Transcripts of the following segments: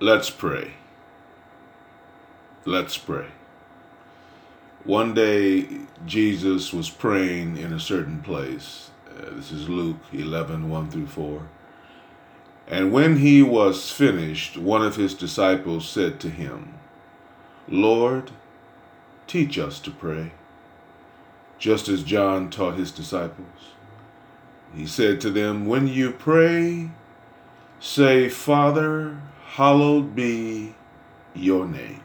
Let's pray. Let's pray. One day, Jesus was praying in a certain place. Uh, this is Luke 11 1 through 4. And when he was finished, one of his disciples said to him, Lord, teach us to pray, just as John taught his disciples. He said to them, When you pray, say, Father, hallowed be your name.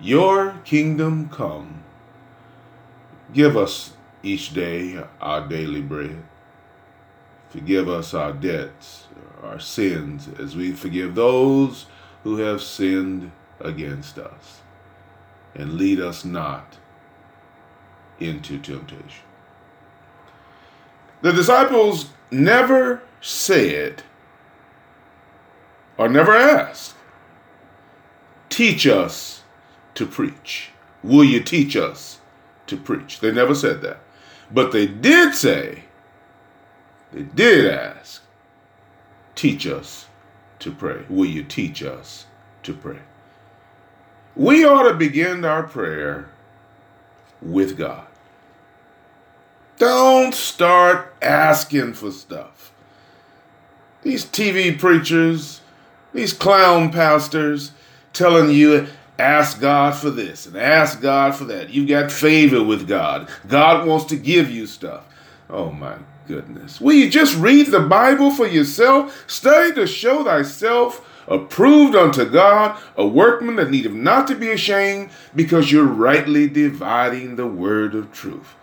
Your kingdom come. Give us each day our daily bread. Forgive us our debts, our sins, as we forgive those who have sinned against us. And lead us not into temptation. The disciples never said or never asked, Teach us to preach. Will you teach us to preach? They never said that. But they did say, they did ask, Teach us to pray. Will you teach us to pray? We ought to begin our prayer with God. Don't start asking for stuff. These TV preachers, these clown pastors telling you, ask God for this and ask God for that. You've got favor with God. God wants to give you stuff. Oh my goodness. Will you just read the Bible for yourself? Study to show thyself approved unto God, a workman that needeth not to be ashamed, because you're rightly dividing the word of truth.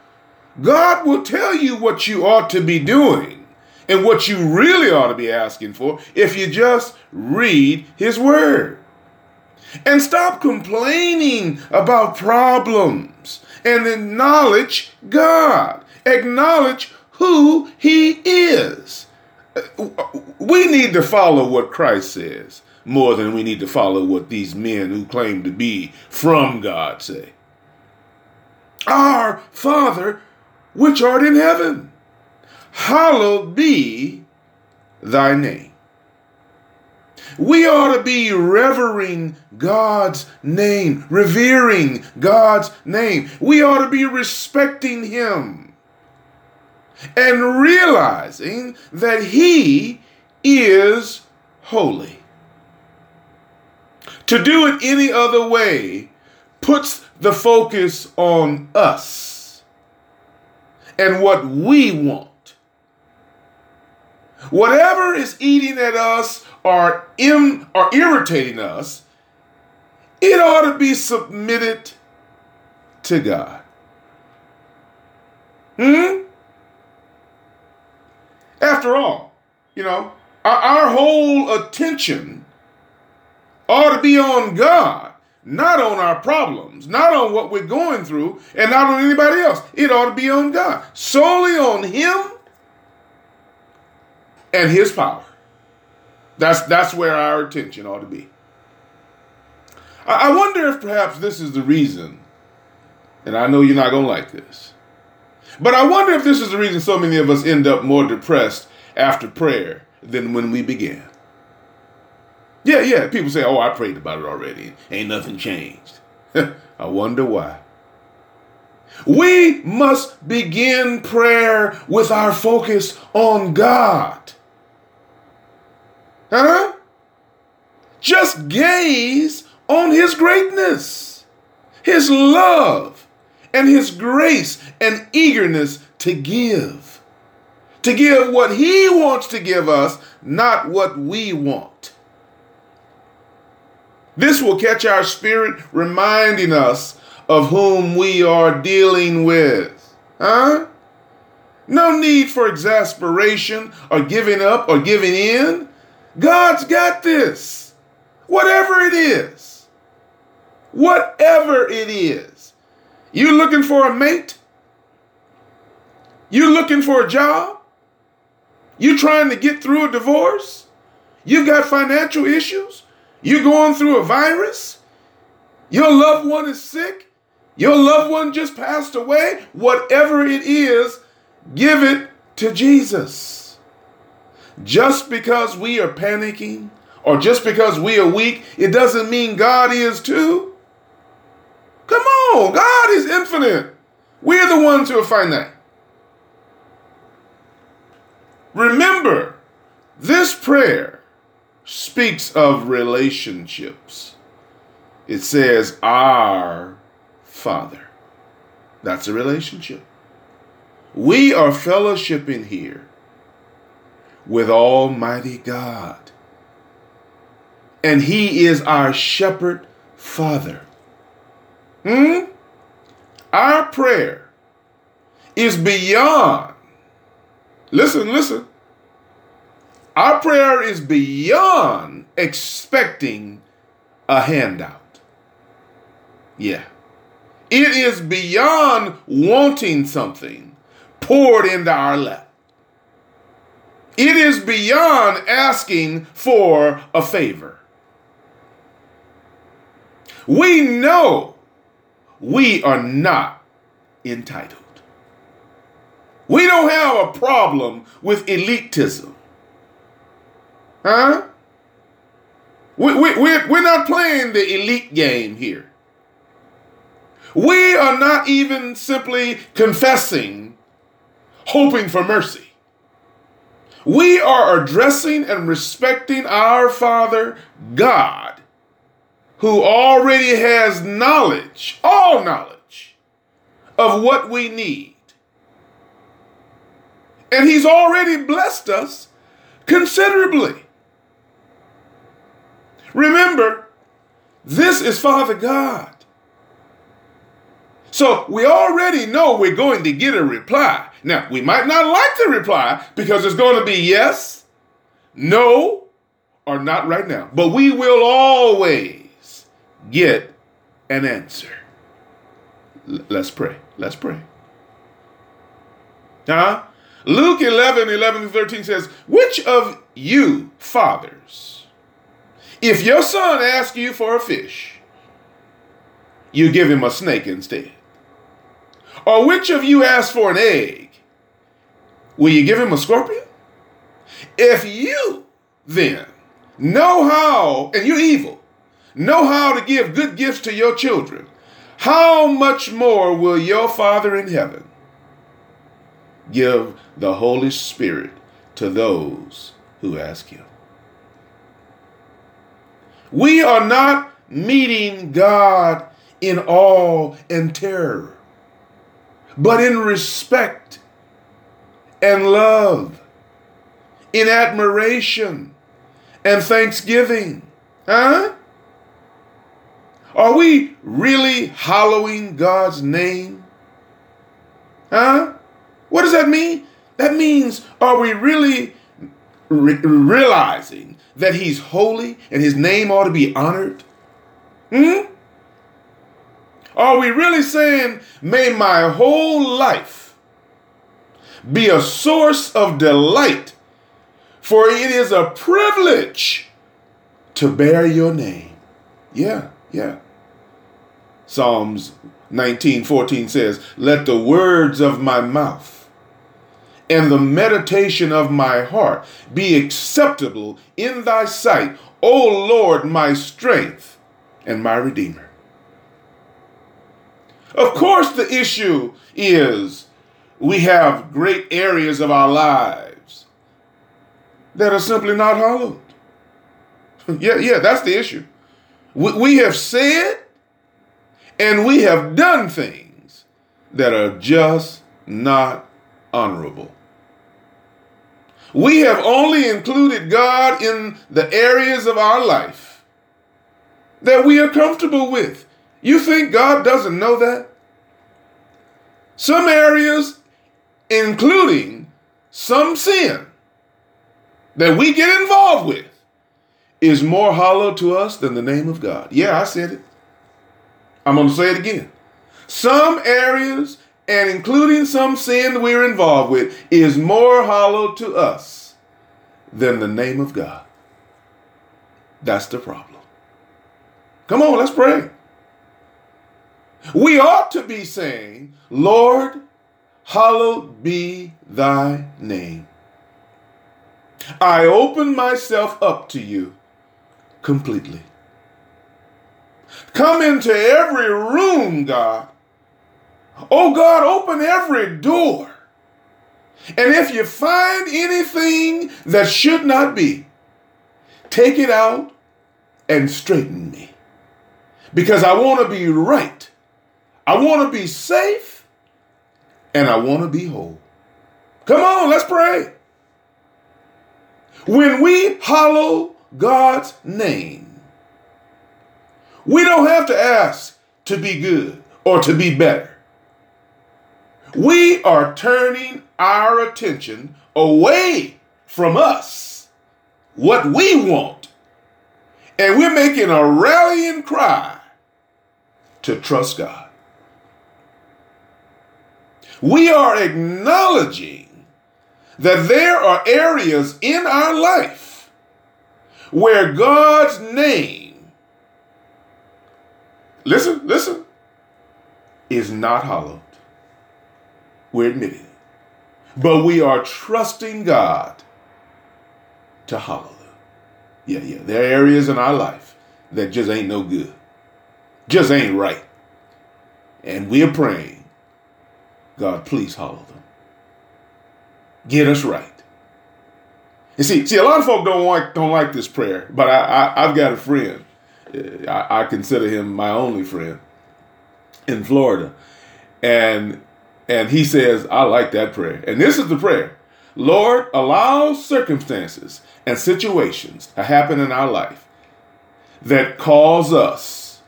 God will tell you what you ought to be doing and what you really ought to be asking for if you just read His Word. And stop complaining about problems and acknowledge God. Acknowledge who He is. We need to follow what Christ says more than we need to follow what these men who claim to be from God say. Our Father which art in heaven, hallowed be thy name. We ought to be revering God's name, revering God's name. We ought to be respecting Him and realizing that He is holy. To do it any other way puts the focus on us and what we want. Whatever is eating at us or, Im- or irritating us, it ought to be submitted to God. Hmm? After all, you know, our, our whole attention ought to be on God not on our problems, not on what we're going through, and not on anybody else. It ought to be on God, solely on Him and His power. That's that's where our attention ought to be. I, I wonder if perhaps this is the reason, and I know you're not gonna like this, but I wonder if this is the reason so many of us end up more depressed after prayer than when we began. Yeah, yeah. People say, oh, I prayed about it already. Ain't nothing changed. I wonder why. We must begin prayer with our focus on God. Huh? Just gaze on His greatness, His love, and His grace and eagerness to give. To give what He wants to give us, not what we want. This will catch our spirit, reminding us of whom we are dealing with. Huh? No need for exasperation or giving up or giving in. God's got this. Whatever it is. Whatever it is. You looking for a mate? You looking for a job? You trying to get through a divorce? You've got financial issues? You're going through a virus? Your loved one is sick? Your loved one just passed away? Whatever it is, give it to Jesus. Just because we are panicking or just because we are weak, it doesn't mean God is too. Come on, God is infinite. We're the ones who are finite. Remember, this prayer speaks of relationships. It says, Our Father. That's a relationship. We are fellowshipping here with Almighty God. And He is our shepherd father. Hmm? Our prayer is beyond, listen, listen. Our prayer is beyond expecting a handout. Yeah. It is beyond wanting something poured into our lap. It is beyond asking for a favor. We know we are not entitled. We don't have a problem with elitism. Huh? We, we, we're, we're not playing the elite game here. We are not even simply confessing, hoping for mercy. We are addressing and respecting our Father God, who already has knowledge, all knowledge, of what we need. And He's already blessed us considerably. Remember, this is Father God. So we already know we're going to get a reply. Now, we might not like the reply because it's going to be yes, no, or not right now. But we will always get an answer. L- let's pray. Let's pray. Huh? Luke 11, 11 to 13 says, Which of you, fathers, if your son asks you for a fish, you give him a snake instead? Or which of you asks for an egg? Will you give him a scorpion? If you then know how, and you're evil, know how to give good gifts to your children, how much more will your Father in heaven give the Holy Spirit to those who ask him? We are not meeting God in awe and terror but in respect and love, in admiration and thanksgiving. Huh? Are we really hallowing God's name? Huh? What does that mean? That means, are we really re- realizing that He's holy and His name ought to be honored? Hmm? Are we really saying, may my whole life be a source of delight, for it is a privilege to bear your name? Yeah, yeah. Psalms 19:14 says, "Let the words of my mouth and the meditation of my heart be acceptable in thy sight, O Lord, my strength and my redeemer." Of course, the issue is we have great areas of our lives that are simply not hallowed. yeah, yeah, that's the issue. We, we have said and we have done things that are just not honorable. We have only included God in the areas of our life that we are comfortable with. You think God doesn't know that? Some areas, including some sin that we get involved with, is more hollow to us than the name of God. Yeah, I said it. I'm going to say it again. Some areas, and including some sin we're involved with, is more hollow to us than the name of God. That's the problem. Come on, let's pray. We ought to be saying, Lord, hallowed be thy name. I open myself up to you completely. Come into every room, God. Oh God, open every door. And if you find anything that should not be, take it out and straighten me. Because I want to be right. I want to be safe. And I want to be whole. Come on, let's pray. When we hallow God's name, we don't have to ask to be good or to be better. We are turning our attention away from us, what we want, and we're making a rallying cry to trust God. We are acknowledging that there are areas in our life where God's name, listen, listen, is not hallowed. We're admitting it. But we are trusting God to hallow them. Yeah, yeah. There are areas in our life that just ain't no good. Just ain't right. And we're praying, God, please hallow them. Get us right. You see, see, a lot of folk don't like don't like this prayer, but I, I have got a friend. Uh, I, I consider him my only friend in Florida, and and he says, I like that prayer. And this is the prayer Lord, allow circumstances and situations to happen in our life that cause us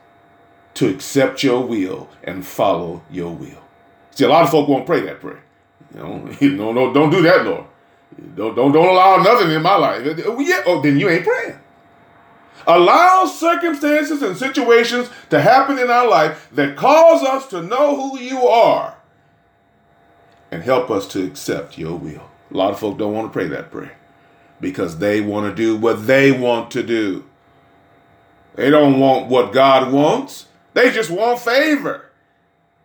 to accept your will and follow your will. See, a lot of folk won't pray that prayer. You know, no, don't do that, Lord. Don't, don't, don't allow nothing in my life. Yeah, oh, then you ain't praying. Allow circumstances and situations to happen in our life that cause us to know who you are and help us to accept your will. A lot of folk don't want to pray that prayer because they want to do what they want to do. They don't want what God wants. They just want favor.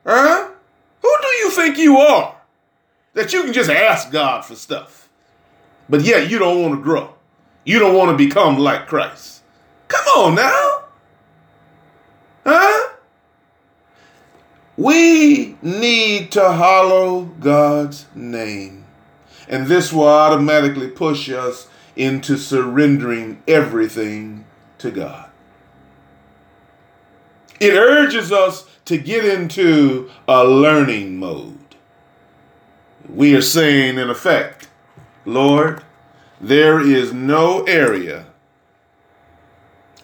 Huh? Think you are that you can just ask God for stuff? But yet you don't want to grow. You don't want to become like Christ. Come on now. Huh? We need to hallow God's name. And this will automatically push us into surrendering everything to God. It urges us to get into a learning mode. We are saying, in effect, Lord, there is no area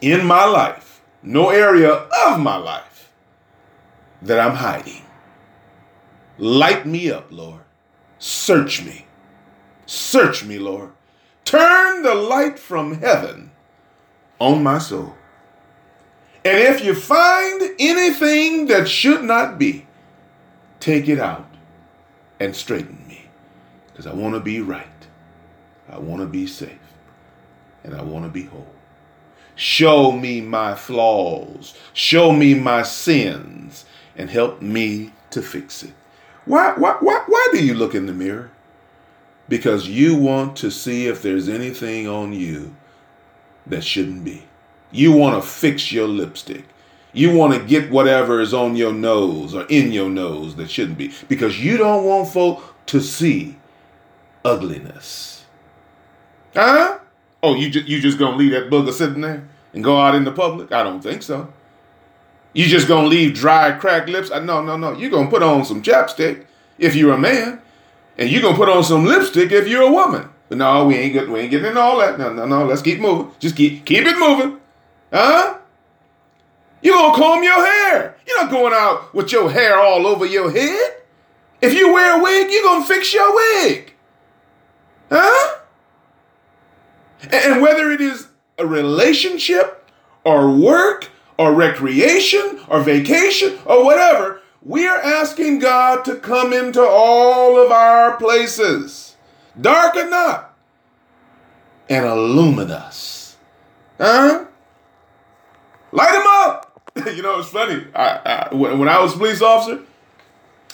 in my life, no area of my life that I'm hiding. Light me up, Lord. Search me. Search me, Lord. Turn the light from heaven on my soul. And if you find anything that should not be, take it out and straighten me. Because I want to be right. I want to be safe. And I want to be whole. Show me my flaws. Show me my sins and help me to fix it. Why, why, why, why do you look in the mirror? Because you want to see if there's anything on you that shouldn't be. You want to fix your lipstick. You want to get whatever is on your nose or in your nose that shouldn't be because you don't want folk to see ugliness. Huh? Oh, you just you just gonna leave that booger sitting there and go out in the public? I don't think so. You just gonna leave dry, cracked lips? Uh, no, no, no. You're gonna put on some chapstick if you're a man, and you're gonna put on some lipstick if you're a woman. But no, we ain't get, we ain't getting into all that. No, no, no. Let's keep moving. Just keep keep it moving, huh? You gonna comb your hair? You're not going out with your hair all over your head. If you wear a wig, you're gonna fix your wig, huh? And whether it is a relationship or work or recreation or vacation or whatever, we are asking God to come into all of our places, dark or not, and illumine us. Huh? Light them up. you know, it's funny. I, I, when I was police officer,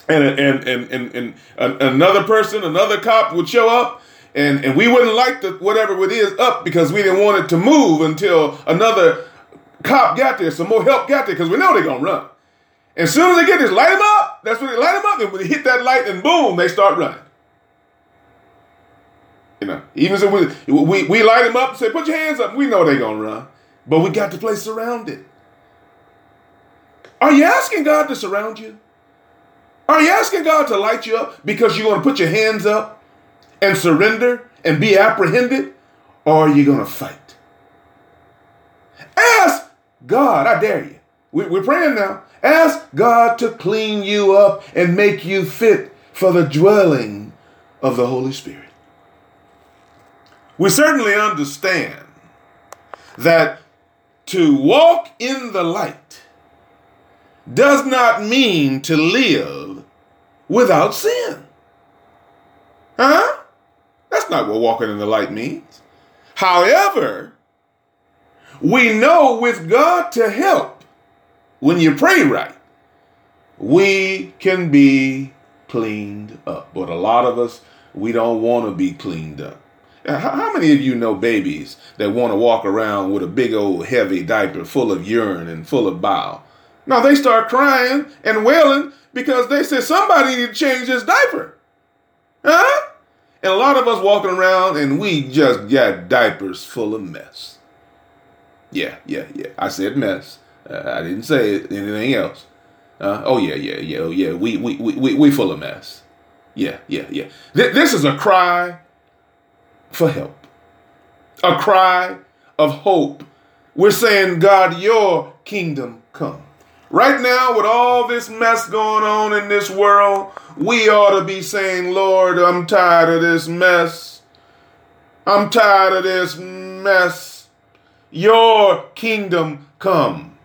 and and and and, and another person, another cop would show up, and and we wouldn't light the whatever it is up because we didn't want it to move until another cop got there, some more help got there because we know they're gonna run. As soon as they get this, light them up. That's when they light them up. And when they hit that light, and boom, they start running. You know, even so we we, we light them up and say, "Put your hands up." We know they're gonna run, but we got the place surrounded. Are you asking God to surround you? Are you asking God to light you up because you're going to put your hands up and surrender and be apprehended? Or are you going to fight? Ask God, I dare you. We, are praying now. Ask God to clean you up and make you fit for the dwelling of the Holy Spirit. We certainly understand that to walk in the light does not mean to live without sin. Huh? That's not what walking in the light means. However, we know with God to help, when you pray right, we can be cleaned up. But a lot of us, we don't want to be cleaned up. How many of you know babies that want to walk around with a big old heavy diaper full of urine and full of bile? Now they start crying and wailing because they said somebody need to change this diaper. Huh? And a lot of us walking around and we just got diapers full of mess. Yeah, yeah, yeah. I said mess. Uh, I didn't say anything else. Uh, oh yeah, yeah, yeah, oh yeah. We we we we full of mess. Yeah, yeah, yeah. Th- this is a cry for help. A cry of hope. We're saying, God, your kingdom come. Right now, with all this mess going on in this world, we ought to be saying, Lord, I'm tired of this mess. I'm tired of this mess. Your kingdom come.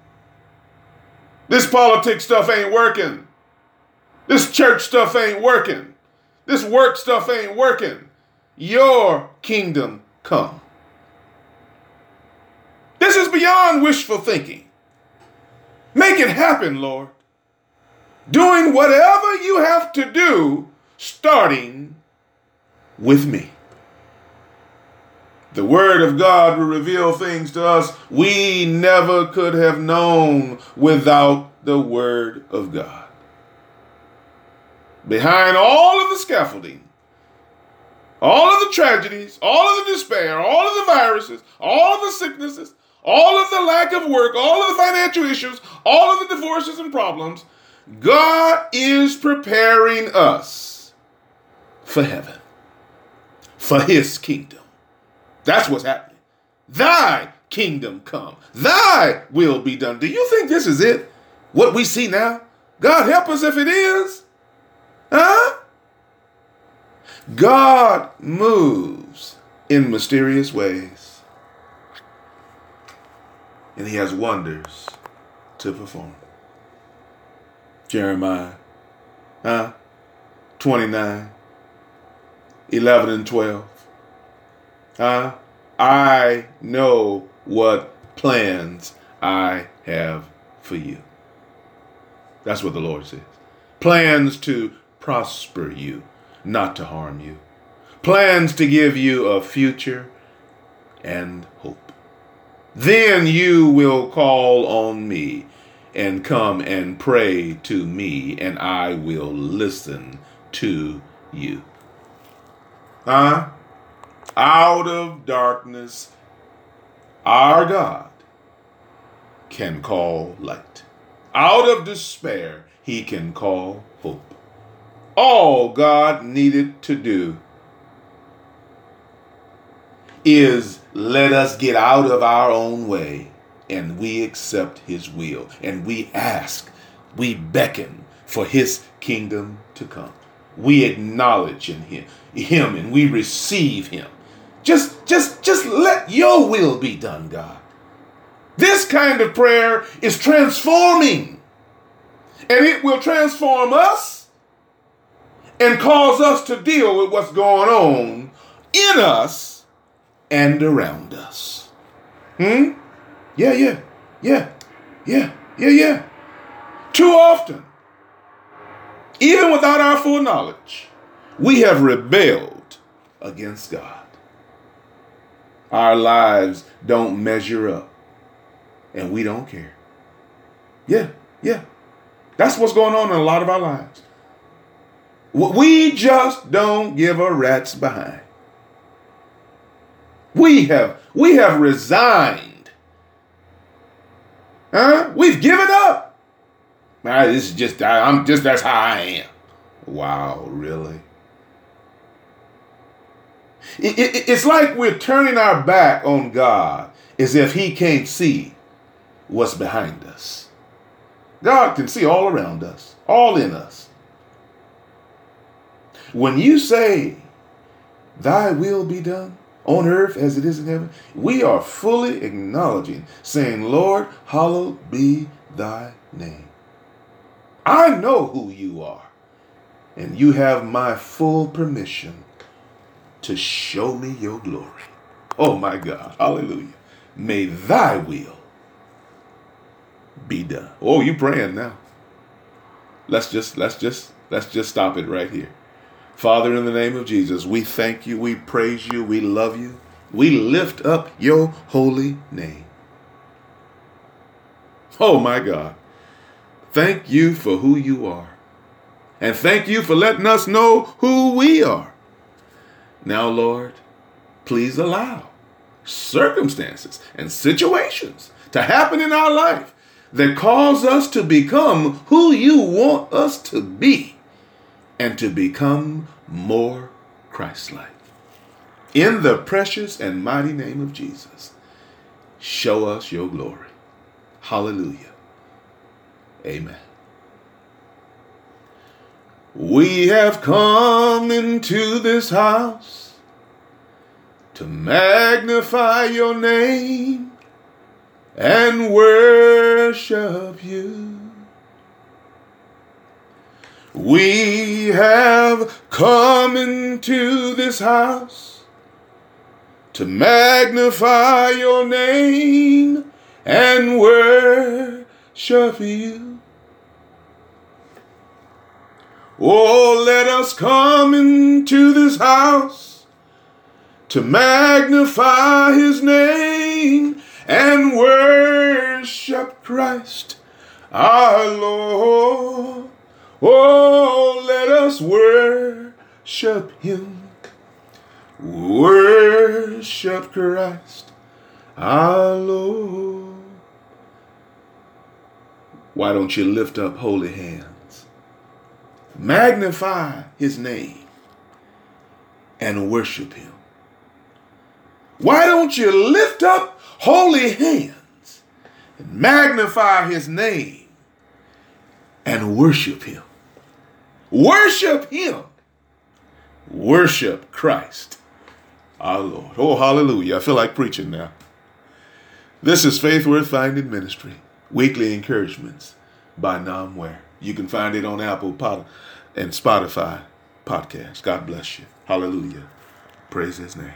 This politics stuff ain't working. This church stuff ain't working. This work stuff ain't working. Your kingdom come. This is beyond wishful thinking. Make it happen, Lord. Doing whatever you have to do, starting with me. The Word of God will reveal things to us we never could have known without the Word of God. Behind all of the scaffolding, all of the tragedies, all of the despair, all of the viruses, all of the sicknesses, all of the lack of work, all of the financial issues, all of the divorces and problems, God is preparing us for heaven, for his kingdom. That's what's happening. Thy kingdom come, thy will be done. Do you think this is it? What we see now? God help us if it is. Huh? God moves in mysterious ways and he has wonders to perform. Jeremiah, huh? 29, 11 and 12. Huh? I know what plans I have for you. That's what the Lord says. Plans to prosper you, not to harm you. Plans to give you a future and hope. Then you will call on me and come and pray to me, and I will listen to you. Huh? Out of darkness, our God can call light. Out of despair, he can call hope. All God needed to do is let us get out of our own way and we accept his will and we ask, we beckon for his kingdom to come. We acknowledge in him, him and we receive him. Just just just let your will be done, God. This kind of prayer is transforming. And it will transform us and cause us to deal with what's going on in us and around us. Hmm? Yeah, yeah, yeah, yeah, yeah, yeah. Too often, even without our full knowledge, we have rebelled against God. Our lives don't measure up, and we don't care. Yeah, yeah. That's what's going on in a lot of our lives. We just don't give a rat's behind. We have we have resigned. Huh? We've given up. Ah, this is just I'm just that's how I am. Wow, really? It, it, it's like we're turning our back on God as if He can't see what's behind us. God can see all around us, all in us. When you say, Thy will be done on earth as it is in heaven, we are fully acknowledging, saying, Lord, hallowed be thy name. I know who you are, and you have my full permission to show me your glory. Oh my God, hallelujah. May thy will be done. Oh, you praying now. Let's just let's just let's just stop it right here. Father, in the name of Jesus, we thank you, we praise you, we love you. We lift up your holy name. Oh my God. Thank you for who you are. And thank you for letting us know who we are. Now, Lord, please allow circumstances and situations to happen in our life that cause us to become who you want us to be and to become more Christ like. In the precious and mighty name of Jesus, show us your glory. Hallelujah. Amen. We have come into this house to magnify your name and worship you. We have come into this house to magnify your name and worship you. Oh, let us come into this house to magnify his name and worship Christ our Lord. Oh, let us worship him. Worship Christ our Lord. Why don't you lift up holy hands? Magnify his name and worship him. Why don't you lift up holy hands and magnify his name and worship him? Worship him. Worship Christ, our Lord. Oh, hallelujah. I feel like preaching now. This is Faith Worth Finding Ministry, weekly encouragements by Namware. You can find it on Apple Pod and Spotify podcast. God bless you. Hallelujah. Praise his name.